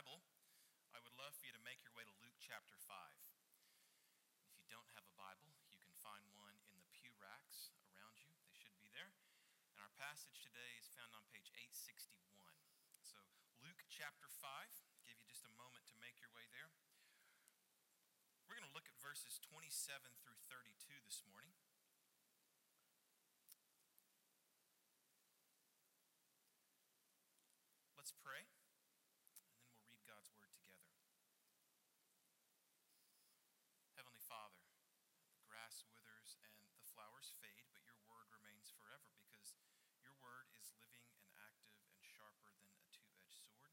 Bible, I would love for you to make your way to Luke chapter 5. If you don't have a Bible, you can find one in the pew racks around you. They should be there. And our passage today is found on page 861. So, Luke chapter 5, give you just a moment to make your way there. We're going to look at verses 27 through 32 this morning. Let's pray, and then we'll read God's word together. Heavenly Father, the grass withers and the flowers fade, but your word remains forever because your word is living and active and sharper than a two edged sword.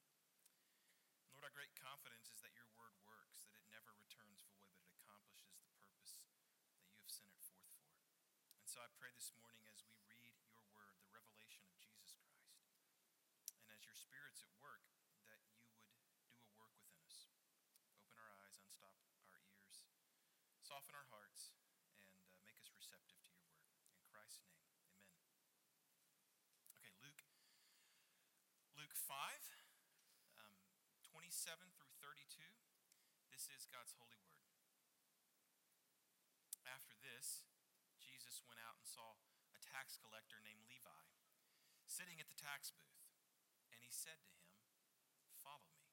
Lord, our great confidence is that your word works, that it never returns void, but it accomplishes the purpose that you have sent it forth for. And so I pray this morning as we read your word, the revelation of Jesus Christ, and as your Spirit's at work, that you would do a work within us. Open our eyes, unstop our ears, soften our hearts, and uh, make us receptive to your word. In Christ's name, amen. Okay, Luke, Luke 5, um, 27 through 32. This is God's holy word. After this, Jesus went out and saw a tax collector named Levi sitting at the tax booth. And he said to him, Follow me.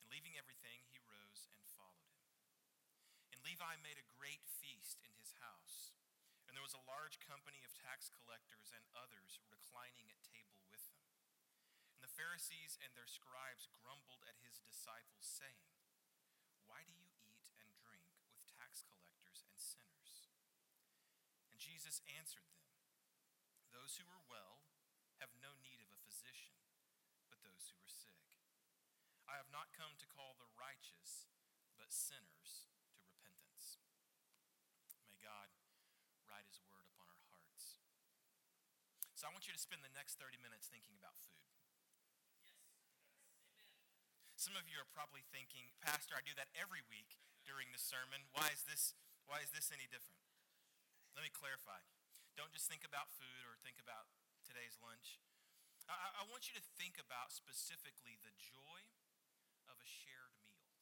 And leaving everything, he rose and followed him. And Levi made a great feast in his house. And there was a large company of tax collectors and others reclining at table with them. And the Pharisees and their scribes grumbled at his disciples, saying, Why do you eat and drink with tax collectors and sinners? And Jesus answered them, Those who are well have no need of a physician, but those who are sick. I have not come to call the righteous, but sinners to repentance. May God write his word upon our hearts. So I want you to spend the next 30 minutes thinking about food. Some of you are probably thinking, Pastor, I do that every week during the sermon. Why is this, why is this any different? Let me clarify. Don't just think about food or think about today's lunch. I, I want you to think about specifically the joy of a shared meal.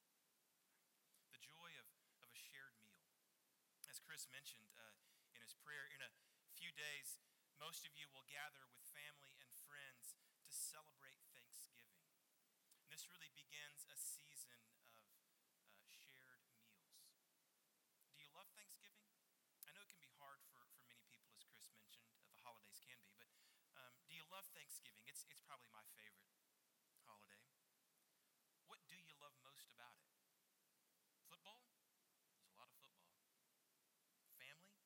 The joy of, of a shared meal. As Chris mentioned uh, in his prayer, in a few days, most of you will gather with family and friends to celebrate Thanksgiving. And this really begins a season of uh, shared meals. Do you love Thanksgiving? I know it can be hard for, for many people, as Chris mentioned, uh, the holidays can be, but um, do you love Thanksgiving? It's, it's probably my favorite holiday. What do you love most about it? Football? There's a lot of football. Family?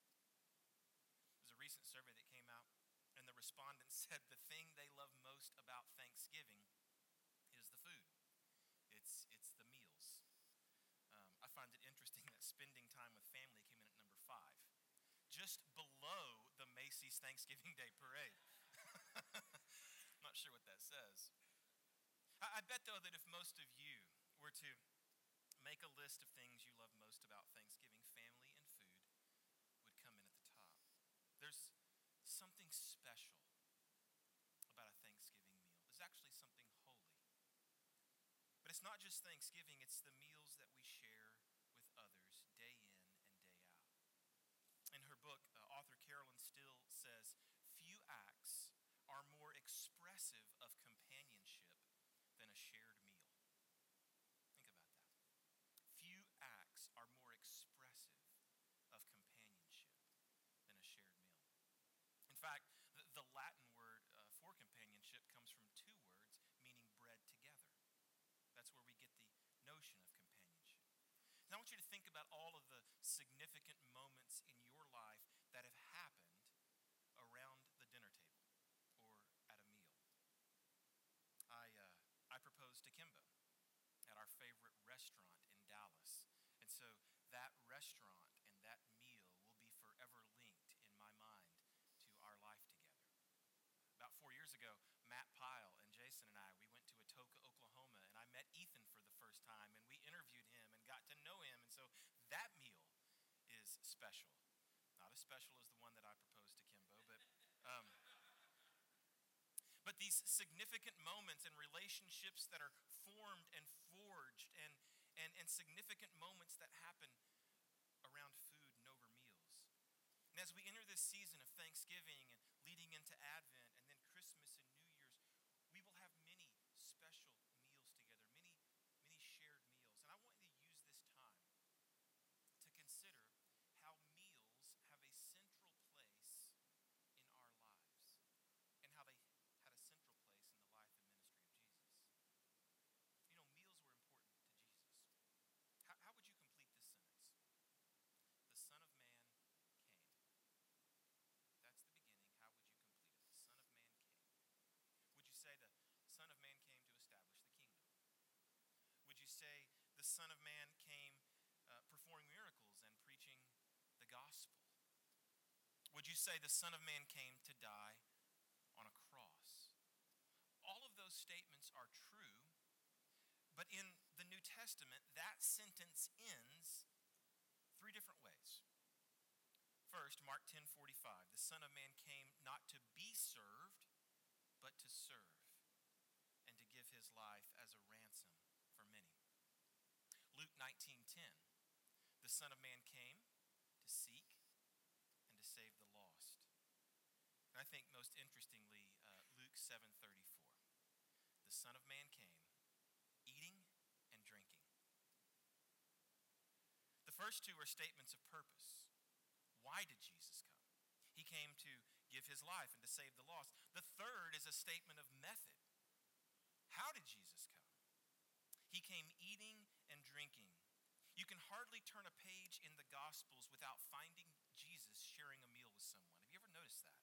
There's a recent survey that came out, and the respondents said the thing they love most about Thanksgiving is the food. It's, it's the meals. Um, I find it interesting that spending time with family came in at number five, just below the Macy's Thanksgiving Day Parade. Not sure what that says. I, I bet, though, that if most of you were to make a list of things you love most about Thanksgiving, family and food would come in at the top. There's something special about a Thanksgiving meal. There's actually something holy but it's not just Thanksgiving, it's the meals that we share with others day in and day out. In her book, uh, author Carolyn Steel says, Few acts are more expressive of companionship than a shared meal. Think about that. Few acts are more expressive of companionship than a shared meal. In fact, the, the Latin word uh, for companionship comes from two words meaning bread together. That's where we get the notion of companionship. Now, I want you to think about all of the significant moments in your life that have happened around the dinner table or at a meal. I, uh, I proposed to Kimbo at our favorite restaurant in Dallas. And so that restaurant and that meal will be forever linked in my mind to our life together about four years ago, Matt Pyle and Jason and I, we went to Atoka, Oklahoma, and I met Ethan for the first time, and we interviewed him and got to know him. So that meal is special. Not as special as the one that I proposed to Kimbo, but. Um, but these significant moments moments and relationships that are formed and forged and, and, and significant moments that happen around food and over meals. And as we enter this season of Thanksgiving and leading into Advent and then Christmas and New Year's, we will have many special meals together, many, many shared meals. And I want you to use this time to consider how meals have a central place in our lives and how they had a central place in the life and ministry of Jesus. You know, meals were important to Jesus. How, how would you complete this sentence? The Son of Man came. That's the beginning. How would you complete it? The Son of Man came. Would you say the Son of Man came to establish the kingdom? Would you say the Son of Man came uh, performing miracles and preaching the gospel? Would you say the Son of Man came to die on a cross? All of those statements are true, but in the New Testament, that sentence ends three different ways. First, Mark 10:45, the Son of Man came not to be served, but to serve and to give his life as a ransom for many. Luke 19:10, the Son of Man came to seek and to save the lost. And I think most interestingly, uh, Luke 7:34, the Son of Man came, eating and drinking. The first two are statements of purpose. Why did Jesus come? He came to give his life and to save the lost. The third is a statement of method. How did Jesus come? He came eating and drinking. You can hardly turn a page in the Gospels without finding Jesus sharing a meal with someone. Have you ever noticed that?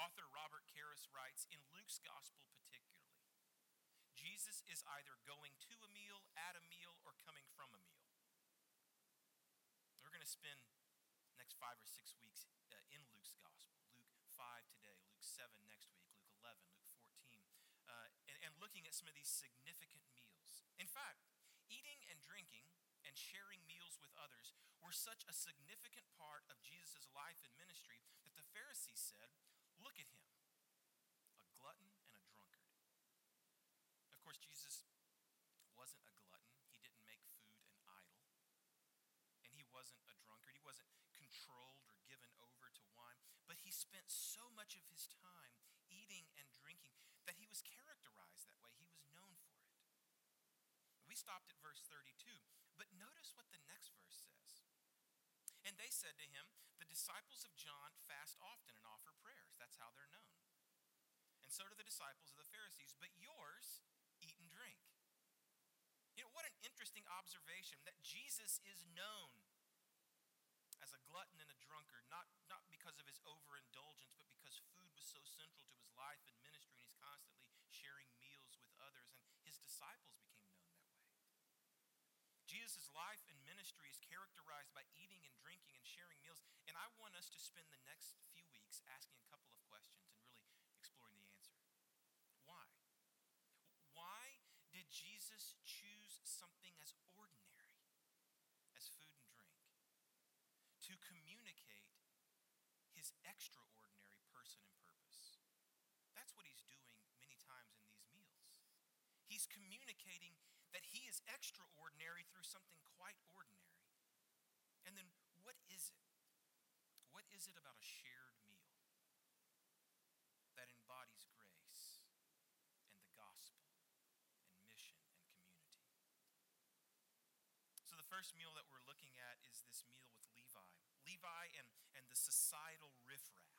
Author Robert Karris writes In Luke's Gospel, particularly, Jesus is either going to a meal, at a meal, or coming from a meal. We're going to spend next five or six weeks uh, in Luke's Gospel. Luke 5 today, Luke 7 next week, Luke 11, Luke 14, uh, and, and looking at some of these significant meals. In fact, eating and drinking and sharing meals with others were such a significant part of Jesus' life and ministry that the Pharisees said, Look at him, a glutton and a drunkard. Of course, Jesus wasn't a glutton, he didn't make food an idol. And he wasn't a drunkard. He wasn't controlled or given over to wine. But he spent so much of his time eating and drinking that he was characterized that way. He was known for it. We stopped at verse 32. But notice what the next verse says. And they said to him, The disciples of John fast often and offer prayers. That's how they're known. And so do the disciples of the Pharisees. But yours eat and drink. You know, what an interesting observation that Jesus is known as a glutton and a drunkard, not, not because of his overindulgence, but because food was so central to his life and ministry, and he's constantly sharing meals with others, and his disciples became known that way. Life and ministry is characterized by eating and drinking and sharing meals, and I want us to spend the next few weeks asking a couple of questions and really exploring the answer. Why? Why did Jesus choose something as ordinary as food and drink to communicate his extraordinary person and purpose? That's what he's doing many times in these meals. He's communicating that he is extraordinary through something quite ordinary. And then, what is it? What is it about a shared meal that embodies grace and the gospel and mission and community? So, the first meal that we're looking at is this meal with Levi. Levi and, and the societal riffraff.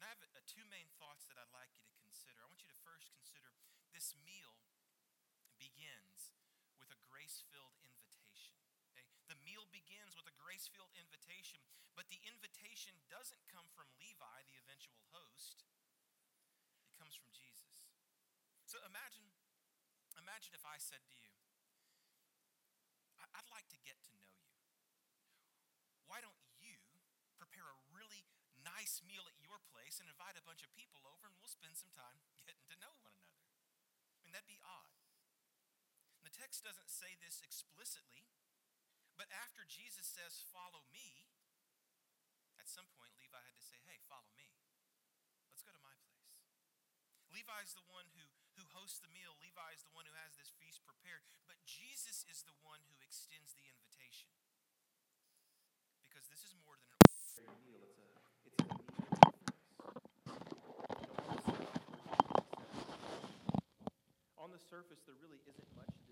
And I have uh, two main thoughts that I'd like you to consider. I want you to first consider this meal begins with a grace filled invitation. Okay? The meal begins with a grace filled invitation, but the invitation doesn't come from Levi, the eventual host, it comes from Jesus. So imagine, imagine if I said to you, I'd like to get to know you. Why don't you prepare a really nice meal at your place and invite a bunch of people over and we'll spend some time getting to know one another? I mean, that'd be odd. Text doesn't say this explicitly, but after Jesus says, Follow me, at some point Levi had to say, Hey, follow me. Let's go to my place. Levi is the one who, who hosts the meal. Levi is the one who has this feast prepared. But Jesus is the one who extends the invitation. Because this is more than an meal, it's a, it's a meal. On the surface, there really isn't much.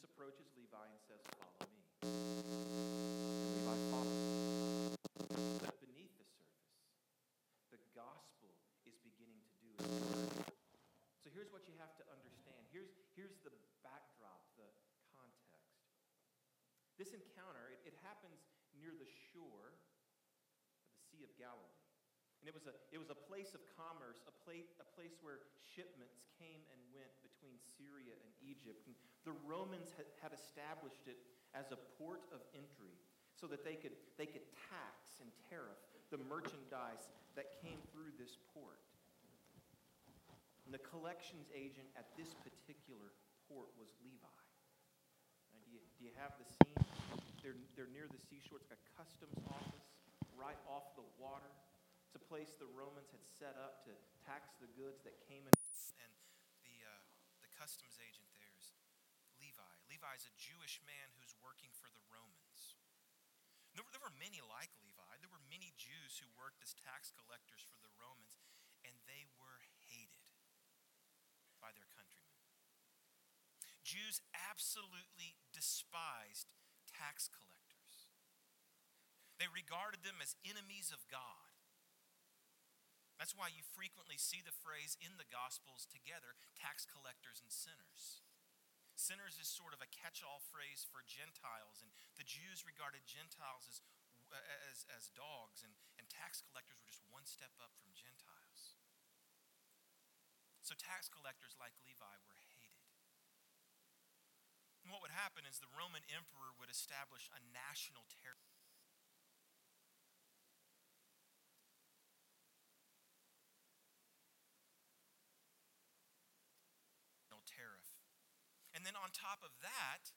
Jesus approaches Levi and says, Follow me. And Levi follows. But beneath the surface, the gospel is beginning to do its. So here's what you have to understand. Here's, here's the backdrop, the context. This encounter, it, it happens near the shore of the Sea of Galilee. And it was a, it was a place of commerce, a place, a place where shipments came and went between Syria and Egypt. And the Romans had, established it as a port of entry so that they could, they could tax and tariff the merchandise that came through this port. And the collections agent at this particular port was Levi. Now, do, you, do you have the scene? They're, they're near the seashore. It's like a customs office right off the water. It's a place the Romans had set up to tax the goods that came in. And customs agent there is Levi. Levi is a Jewish man who's working for the Romans. There were, there were many like Levi. There were many Jews who worked as tax collectors for the Romans, and they were hated by their countrymen. Jews absolutely despised tax collectors. They regarded them as enemies of God. That's why you frequently see the phrase in the Gospels together tax collectors and sinners. Sinners is sort of a catch all phrase for Gentiles, and the Jews regarded Gentiles as, uh, as, as dogs, and, and tax collectors were just one step up from Gentiles. So tax collectors like Levi were hated. And what would happen is the Roman emperor would establish a national tariff And then on top of that,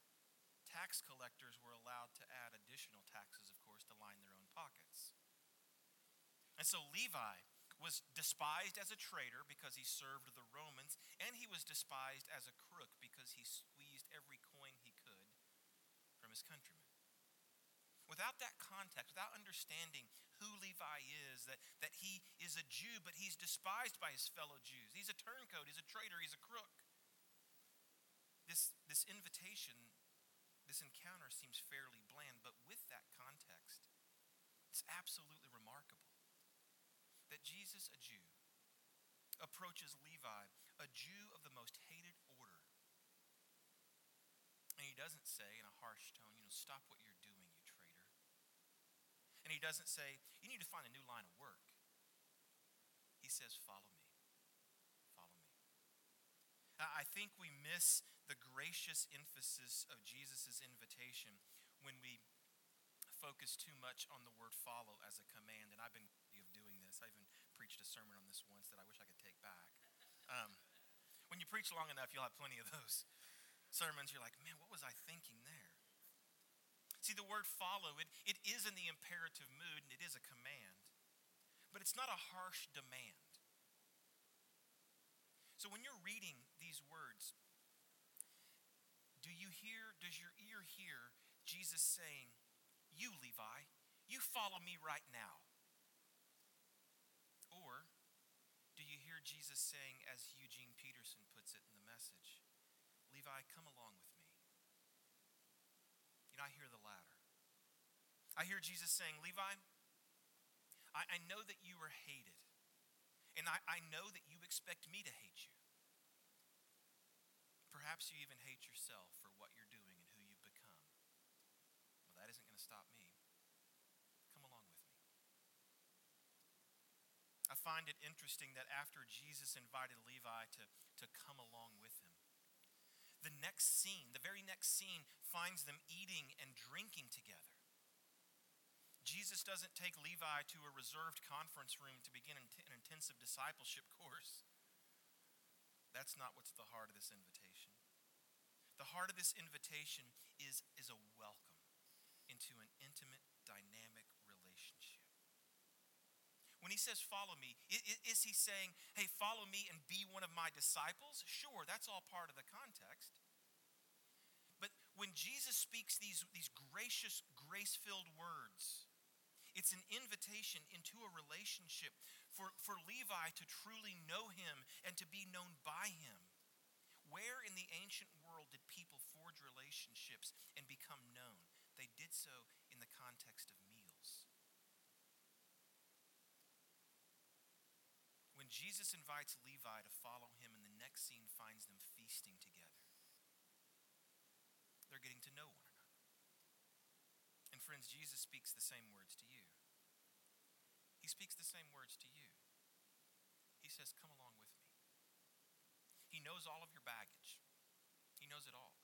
tax collectors were allowed to add additional taxes, of course, to line their own pockets. And so Levi was despised as a traitor because he served the Romans, and he was despised as a crook because he squeezed every coin he could from his countrymen. Without that context, without understanding who Levi is, that, that he is a Jew, but he's despised by his fellow Jews. He's a turncoat, he's a traitor, he's a crook this, this invitation, this encounter seems fairly bland, but with that context, it's absolutely remarkable that Jesus, a Jew, approaches Levi, a Jew of the most hated order. And he doesn't say in a harsh tone, you know, stop what you're doing, you traitor. And he doesn't say, you need to find a new line of work. He says, follow me. I think we miss the gracious emphasis of Jesus' invitation when we focus too much on the word follow as a command. And I've been of doing this. I even preached a sermon on this once that I wish I could take back. Um, when you preach long enough, you'll have plenty of those sermons. You're like, man, what was I thinking there? See, the word follow, it, it is in the imperative mood and it is a command, but it's not a harsh demand. So when you're reading these words, do you hear, does your ear hear Jesus saying, You, Levi, you follow me right now? Or do you hear Jesus saying, as Eugene Peterson puts it in the message, Levi, come along with me? You know, I hear the latter. I hear Jesus saying, Levi, I, I know that you are hated. And I, I know that you expect me to hate you. Perhaps you even hate yourself for what you're doing and who you've become. Well, that isn't going to stop me. Come along with me. I find it interesting that after Jesus invited Levi to, to come along with him, the next scene, the very next scene, finds them eating and drinking together. Jesus doesn't take Levi to a reserved conference room to begin an intensive discipleship course. That's not what's the heart of this invitation. The heart of this invitation is, is a welcome into an intimate, dynamic relationship. When he says follow me, is he saying, hey, follow me and be one of my disciples? Sure, that's all part of the context. But when Jesus speaks these, these gracious, grace filled words, it's an invitation into a relationship for, for Levi to truly know him and to be known by him. Where in the ancient world did people forge relationships and become known? They did so in the context of meals. When Jesus invites Levi to follow him, and the next scene finds them feasting together, they're getting to know one another. And friends, Jesus speaks the same words to you. He speaks the same words to you. He says, Come along with me. He knows all of your baggage, He knows it all.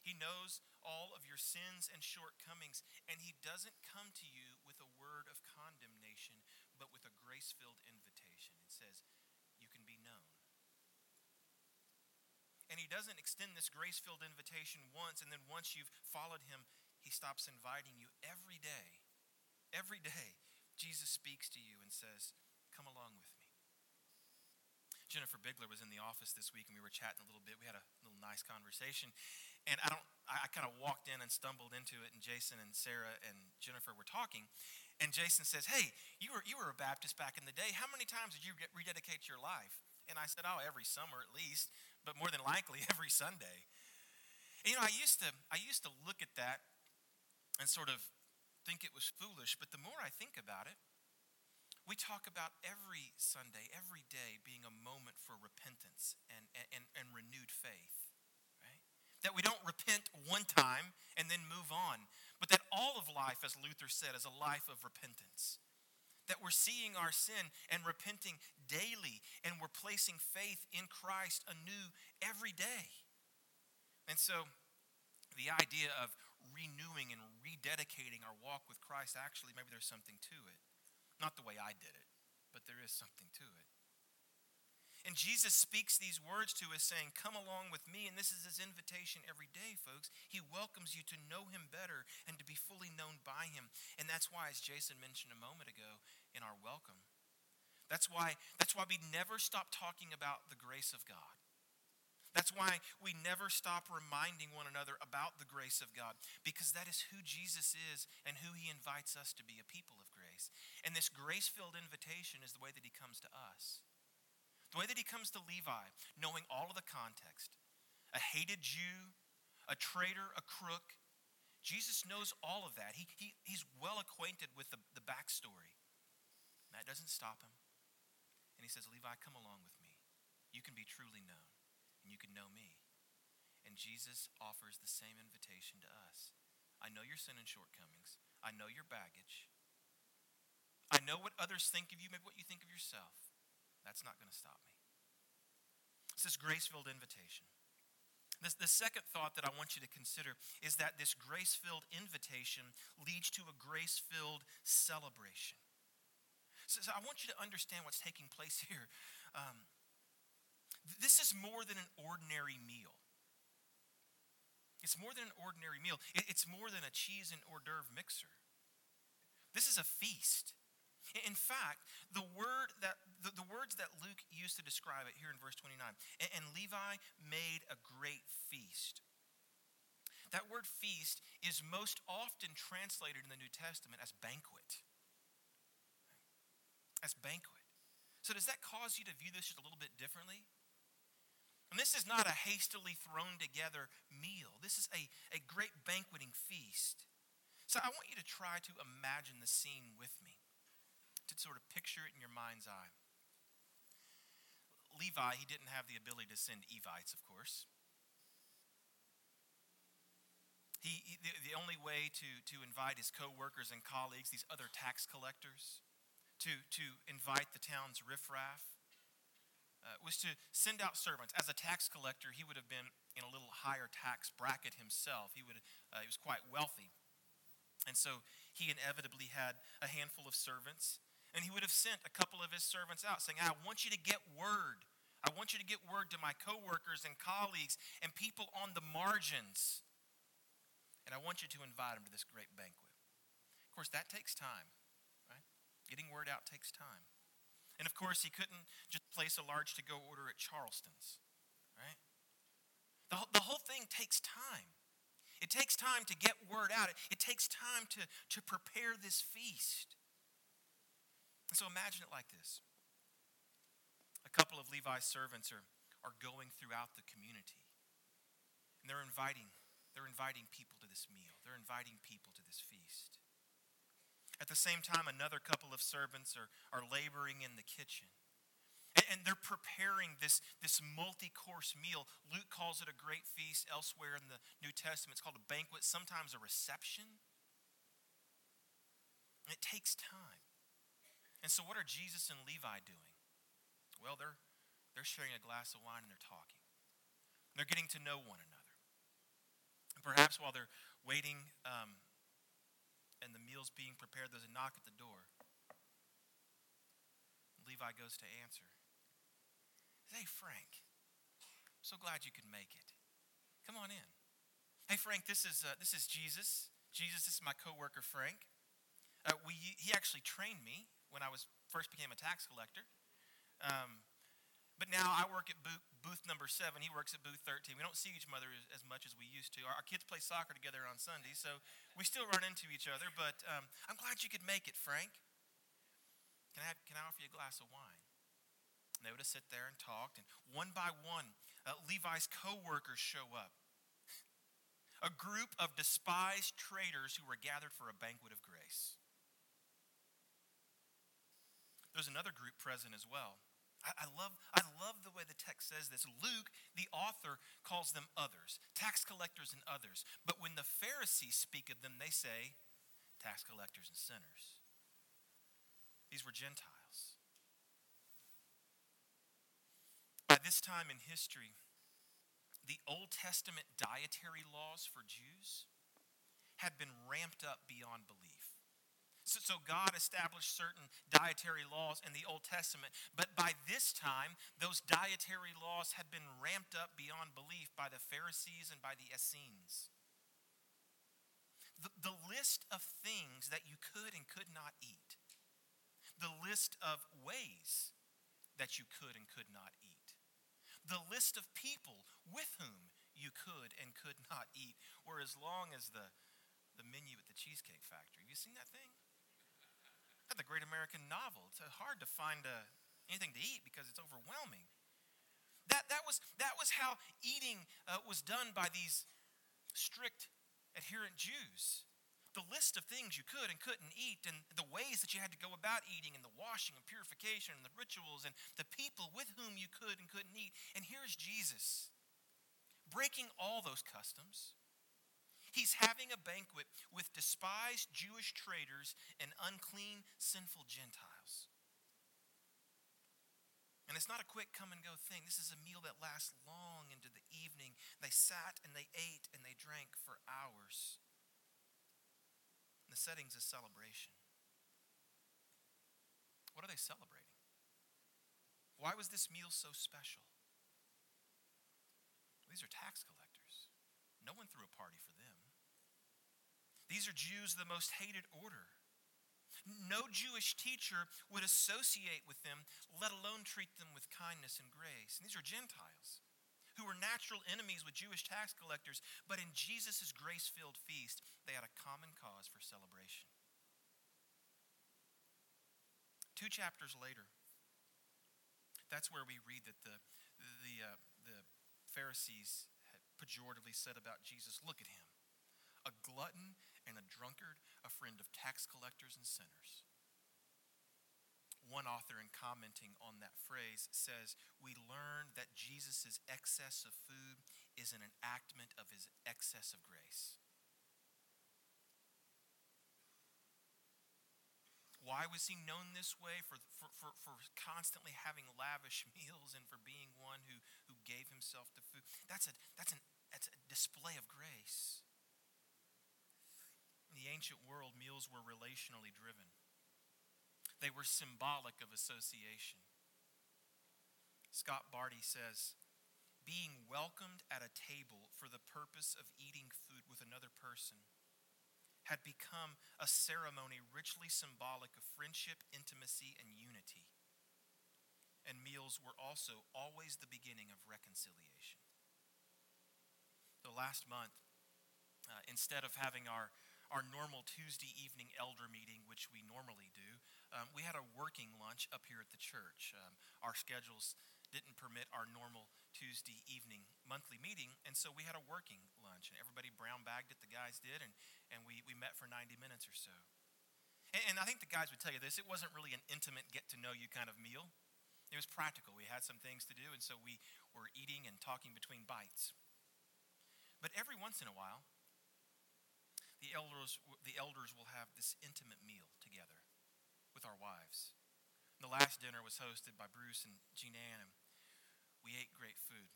He knows all of your sins and shortcomings, and He doesn't come to you with a word of condemnation, but with a grace filled invitation. It says, You can be known. And He doesn't extend this grace filled invitation once, and then once you've followed Him, He stops inviting you every day. Every day. Jesus speaks to you and says, Come along with me. Jennifer Bigler was in the office this week and we were chatting a little bit. We had a little nice conversation. And I don't I, kind of walked in and stumbled into it and Jason and Sarah and Jennifer were talking. And Jason says, Hey, you were you were a Baptist back in the day. How many times did you rededicate your life? And I said, Oh, every summer at least, but more than likely every Sunday. And, you know, I used to I used to look at that and sort of think it was foolish, but the more I think about it, we talk about every Sunday, every day being a moment for repentance and, and, and renewed faith. Right? That we don't repent one time and then move on, but that all of life, as Luther said, is a life of repentance. That we're seeing our sin and repenting daily, and we're placing faith in Christ anew every day. And so, the idea of renewing and rededicating our walk with Christ, actually, maybe there's something to it. Not the way I did it, but there is something to it. And Jesus speaks these words to us, saying, Come along with me. And this is his invitation every day, folks. He welcomes you to know him better and to be fully known by him. And that's why, as Jason mentioned a moment ago in our welcome, that's why, that's why we never stop talking about the grace of God. That's why we never stop reminding one another about the grace of God, because that is who Jesus is and who he invites us to be a people of grace. And this grace filled invitation is the way that he comes to us. The way that he comes to Levi, knowing all of the context a hated Jew, a traitor, a crook. Jesus knows all of that. He, he, he's well acquainted with the, the backstory. That doesn't stop him. And he says, Levi, come along with me. You can be truly known and you can know me. And Jesus offers the same invitation to us. I know your sin and shortcomings. I know your baggage. I know what others think of you, maybe what you think of yourself. That's not going to stop me. It's this grace filled invitation. This, the second thought that I want you to consider is that this grace filled invitation leads to a grace filled celebration. So, so, I want you to understand what's taking place here. Um, this is more than an ordinary meal. It's more than an ordinary meal. It's more than a cheese and hors d'oeuvre mixer. This is a feast. In fact, the word that the, the, words that Luke used to describe it here in verse 29, and, and Levi made a great feast. That word feast is most often translated in the New Testament as banquet. As banquet. So does that cause you to view this just a little bit differently? And this is not a hastily thrown together meal. This is a, a great banqueting feast. So I want you to try to imagine the scene with me, to sort of picture it in your mind's eye. Levi, he didn't have the ability to send Evites, of course. He, he the, the only way to, to invite his co-workers and colleagues, these other tax collectors, to, to invite the town's riffraff, uh, was to send out servants. As a tax collector, he would have been in a little higher tax bracket himself. He, would, uh, he was quite wealthy. And so he inevitably had a handful of servants. And he would have sent a couple of his servants out saying, I want you to get word. I want you to get word to my coworkers and colleagues and people on the margins. And I want you to invite them to this great banquet. Of course, that takes time, right? Getting word out takes time. And of course, he couldn't just place a large to go order at Charleston's, right? The, the whole thing takes time. It takes time to get word out. It, it takes time to, to prepare this feast. And so imagine it like this a couple of Levi's servants are, are going throughout the community, and they're inviting, they're inviting people to this meal, they're inviting people to this feast. At the same time, another couple of servants are, are laboring in the kitchen. And, and they're preparing this, this multi course meal. Luke calls it a great feast. Elsewhere in the New Testament, it's called a banquet, sometimes a reception. And it takes time. And so, what are Jesus and Levi doing? Well, they're, they're sharing a glass of wine and they're talking. They're getting to know one another. And perhaps while they're waiting um, and the meal's being prepared, there's a knock at the door. Levi goes to answer. Hey, Frank, so glad you could make it. Come on in. Hey, Frank, this is, uh, this is Jesus. Jesus, this is my coworker, Frank. Uh, we, he actually trained me when I was first became a tax collector. Um, but now I work at booth, booth, number seven. He works at booth 13. We don't see each other as, as much as we used to. Our, our, kids play soccer together on Sundays, so we still run into each other. But um, I'm glad you could make it, Frank. Can I, have, can I offer you a glass of wine? And they would have sit there and talked, and one by one, uh, Levi's co-workers show up. A group of despised traitors who were gathered for a banquet of grace. There's another group present as well I, I, love, I love the way the text says this. Luke, the author, calls them others, tax collectors and others. But when the Pharisees speak of them, they say tax collectors and sinners. These were Gentiles. By this time in history, the Old Testament dietary laws for Jews had been ramped up beyond belief. So, so, God established certain dietary laws in the Old Testament. But by this time, those dietary laws had been ramped up beyond belief by the Pharisees and by the Essenes. The, the list of things that you could and could not eat, the list of ways that you could and could not eat, the list of people with whom you could and could not eat were as long as the, the menu at the Cheesecake Factory. Have you seen that thing? The great American novel. It's hard to find uh, anything to eat because it's overwhelming. That, that, was, that was how eating uh, was done by these strict adherent Jews. The list of things you could and couldn't eat, and the ways that you had to go about eating, and the washing and purification, and the rituals, and the people with whom you could and couldn't eat. And here's Jesus breaking all those customs He's having a banquet with despised Jewish traitors and unclean, sinful Gentiles. And it's not a quick come and go thing. This is a meal that lasts long into the evening. They sat and they ate and they drank for hours. The setting's a celebration. What are they celebrating? Why was this meal so special? These are tax collectors. No one threw a party for them. These are Jews of the most hated order. No Jewish teacher would associate with them, let alone treat them with kindness and grace. And these are Gentiles who were natural enemies with Jewish tax collectors, but in Jesus' grace filled feast, they had a common cause for celebration. Two chapters later, that's where we read that the, the, uh, the Pharisees had pejoratively said about Jesus, Look at him, a glutton and a drunkard, a friend of tax collectors and sinners. One author, in commenting on that phrase, says, We learn that Jesus' excess of food is an enactment of his excess of grace. Why was he known this way? For, for, for, for, constantly having lavish meals and for being one who, who gave himself to food. That's a, that's, an, that's a display of grace. Ancient world, meals were relationally driven, they were symbolic of association. Scott Bartchy says, being welcomed at a table for the purpose of eating food with another person had become a ceremony richly symbolic of friendship, intimacy, and unity. and meals were also always the beginning of reconciliation. The last month, uh, instead of having our, our normal Tuesday evening elder meeting, which we normally do, um, we had a working lunch up here at the church. Um, our schedules didn't permit our normal Tuesday evening monthly meeting, and so we had a working lunch, and everybody brown bagged it, the guys did, and, and we, we met for 90 minutes or so. And, and I think the guys would tell you this it wasn't really an intimate get to know you kind of meal. It was practical. We had some things to do, and so we were eating and talking between bites. But every once in a while, the elders, the elders will have this intimate meal together with our wives. The last dinner was hosted by Bruce and Jean Ann, and we ate great food.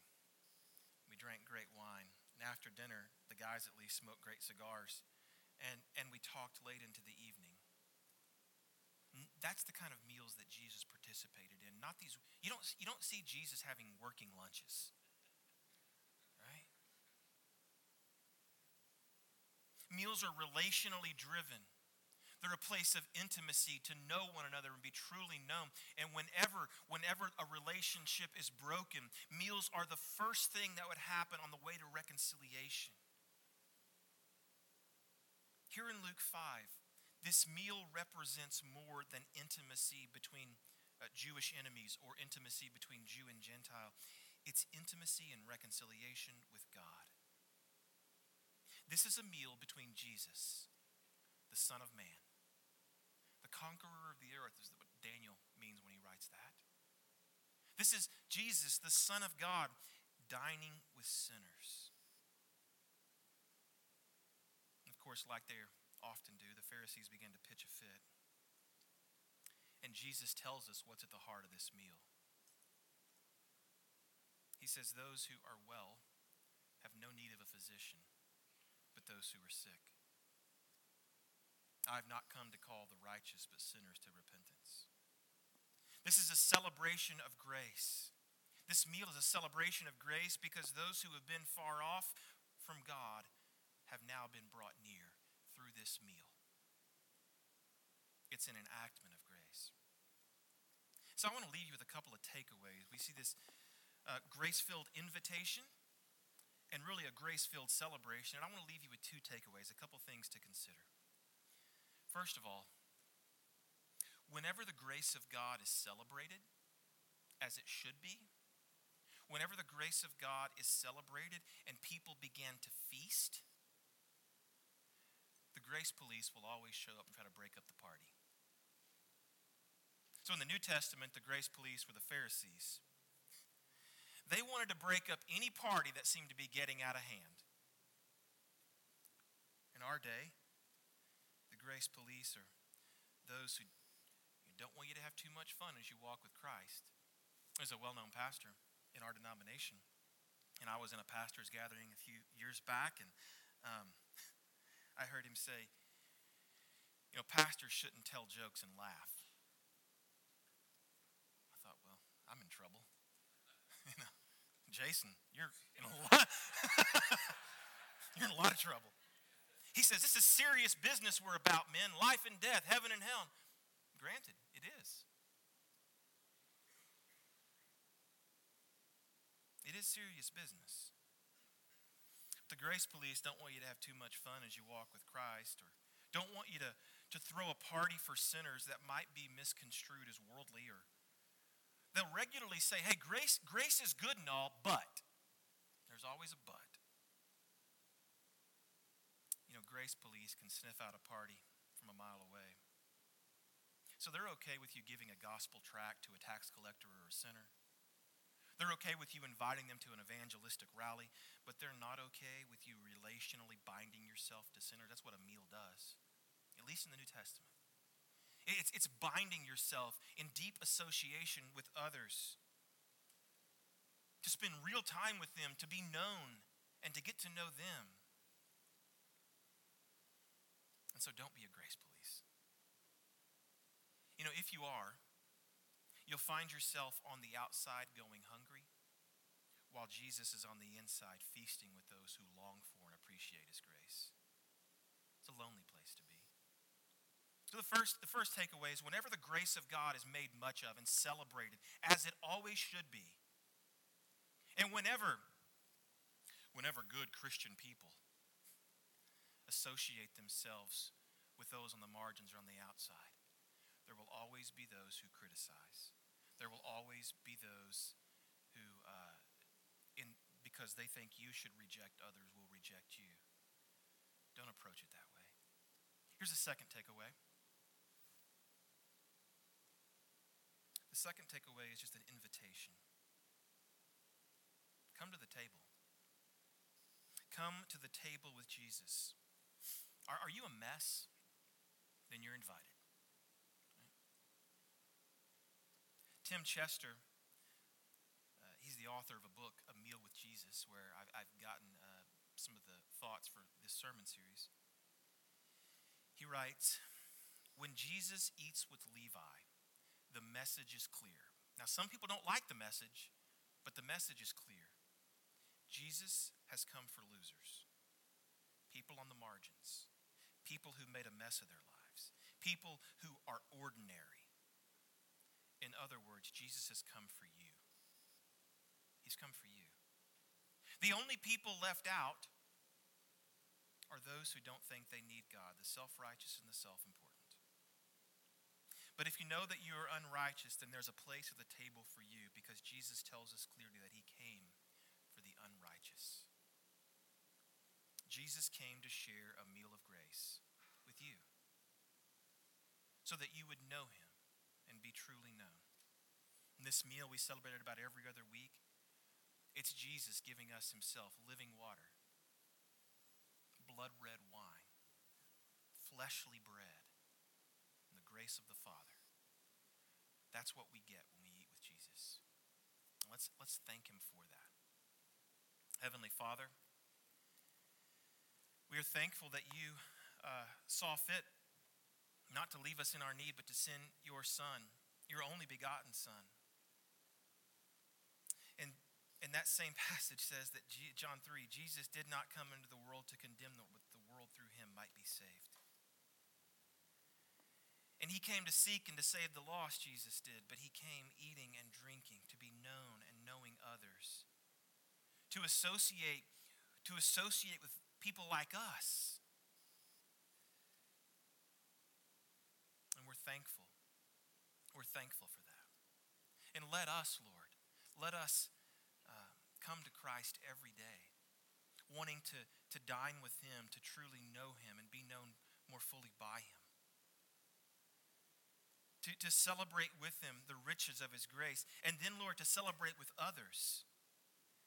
We drank great wine. And after dinner, the guys at least smoked great cigars. And, and we talked late into the evening. That's the kind of meals that Jesus participated in. Not these you don't you don't see Jesus having working lunches. Meals are relationally driven. They're a place of intimacy to know one another and be truly known. And whenever, whenever a relationship is broken, meals are the first thing that would happen on the way to reconciliation. Here in Luke 5, this meal represents more than intimacy between uh, Jewish enemies or intimacy between Jew and Gentile. It's intimacy and reconciliation with God. This is a meal between Jesus, the Son of Man, the conqueror of the earth, is what Daniel means when he writes that. This is Jesus, the Son of God, dining with sinners. Of course, like they're often do, the Pharisees begin to pitch a fit. And Jesus tells us what's at the heart of this meal. He says, Those who are well have no need of a physician, but those who are sick. I have not come to call the righteous, but sinners to repentance. This is a celebration of grace. This meal is a celebration of grace because those who have been far off from God have now been brought near through this meal. It's an enactment of grace. So I want to leave you with a couple of takeaways. We see this uh, grace filled invitation and really a grace filled celebration. And I want to leave you with two takeaways, a couple things to consider. First of all, whenever the grace of God is celebrated, as it should be, whenever the grace of God is celebrated and people begin to feast, the grace police will always show up and try to break up the party. So in the New Testament, the grace police were the Pharisees. They wanted to break up any party that seemed to be getting out of hand. In our day, the grace police are those who don't want you to have too much fun as you walk with Christ. There's a well known pastor in our denomination, and I was in a pastor's gathering a few years back, and um, I heard him say, you know, pastors shouldn't tell jokes and laugh. I thought, well, I'm in trouble. you know, Jason, you're in a lot. you're in a lot of trouble. He says, this is serious business we're about, men. Life and death, heaven and hell. Granted, it is. It is serious business. The grace police don't want you to have too much fun as you walk with Christ, or don't want you to, to throw a party for sinners that might be misconstrued as worldly, or they'll regularly say, hey, grace, grace is good and all, but there's always a but. You know, grace police can sniff out a party from a mile away. So they're okay with you giving a gospel tract to a tax collector or a sinner. They're okay with you inviting them to an evangelistic rally, but they're not okay with you relationally binding yourself to sinners. That's what a meal does, at least in the New Testament. It's, it's binding yourself in deep association with others, to spend real time with them, to be known, and to get to know them. And so don't be a grace police. You know, if you are, You'll find yourself on the outside going hungry, while Jesus is on the inside feasting with those who long for and appreciate his grace. It's a lonely place to be. So the first, the first takeaway is whenever the grace of God is made much of and celebrated, as it always should be, and whenever, whenever good Christian people associate themselves with those on the margins or on the outside, there will always be those who criticize. There will always be those who, uh, in, because they think you should reject others, will reject you. Don't approach it that way. Here's the second takeaway. The second takeaway is just an invitation. Come to the table. Come to the table with Jesus. Are, are you a mess? Then you're invited. Tim Chester, uh, he's the author of a book, A Meal with Jesus, where I've, I've gotten uh, some of the thoughts for this sermon series. He writes, When Jesus eats with Levi, the message is clear. Now, some people don't like the message, but the message is clear. Jesus has come for losers, people on the margins, people who made a mess of their lives, people who are ordinary. In other words, Jesus has come for you. He's come for you. The only people left out are those who don't think they need God, the self righteous and the self important. But if you know that you are unrighteous, then there's a place at the table for you because Jesus tells us clearly that he came for the unrighteous. Jesus came to share a meal of grace with you so that you would know him and be truly known. This meal we celebrated about every other week, it's Jesus giving us himself living water, blood red wine, fleshly bread and the grace of the Father. That's what we get when we eat with Jesus. Let's, let's thank Him for that. Heavenly Father, we are thankful that you uh, saw fit not to leave us in our need, but to send your Son, your only begotten Son. And, and that same passage says that G, John 3 Jesus did not come into the world to condemn the, but the world through him might be saved. And he came to seek and to save the lost, Jesus did, but he came eating and drinking to be known and knowing others. To associate, to associate with people like us. And we're thankful. We're thankful for that. And let us, Lord, let us uh, come to Christ every day, wanting to, to dine with him, to truly know him, and be known more fully by him to, to celebrate with him the riches of his grace. And then, Lord, to celebrate with others,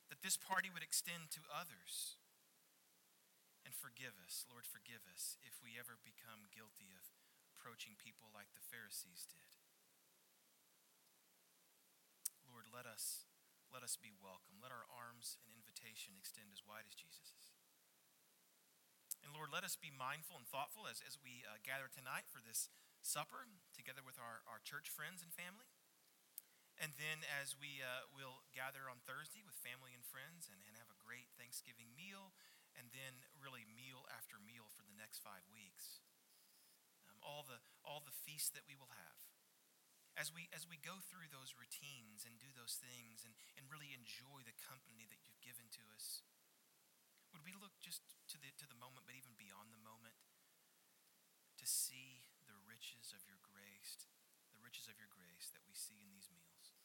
that this party would extend to others. And forgive us, Lord, forgive us if we ever become guilty of approaching people like the Pharisees did. Lord, let us let us be welcome. Let our arms and invitation extend as wide as Jesus's. And Lord, let us be mindful and thoughtful as, as we uh, gather tonight for this supper together with our, our church friends and family. And then as we uh, will gather on Thursday with family and friends and, and have a great Thanksgiving meal, and then really meal after meal for the next five weeks. Um, all, the, all the feasts that we will have. As we, as we go through those routines and do those things and, and really enjoy the company that you've given to us, would we look just to the, to the moment, but even beyond the moment, to see riches of your grace, the riches of your grace that we see in these meals.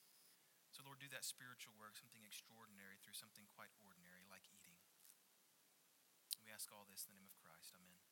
So, Lord, do that spiritual work, something extraordinary through something quite ordinary like eating. We ask all this in the name of Christ. Amen.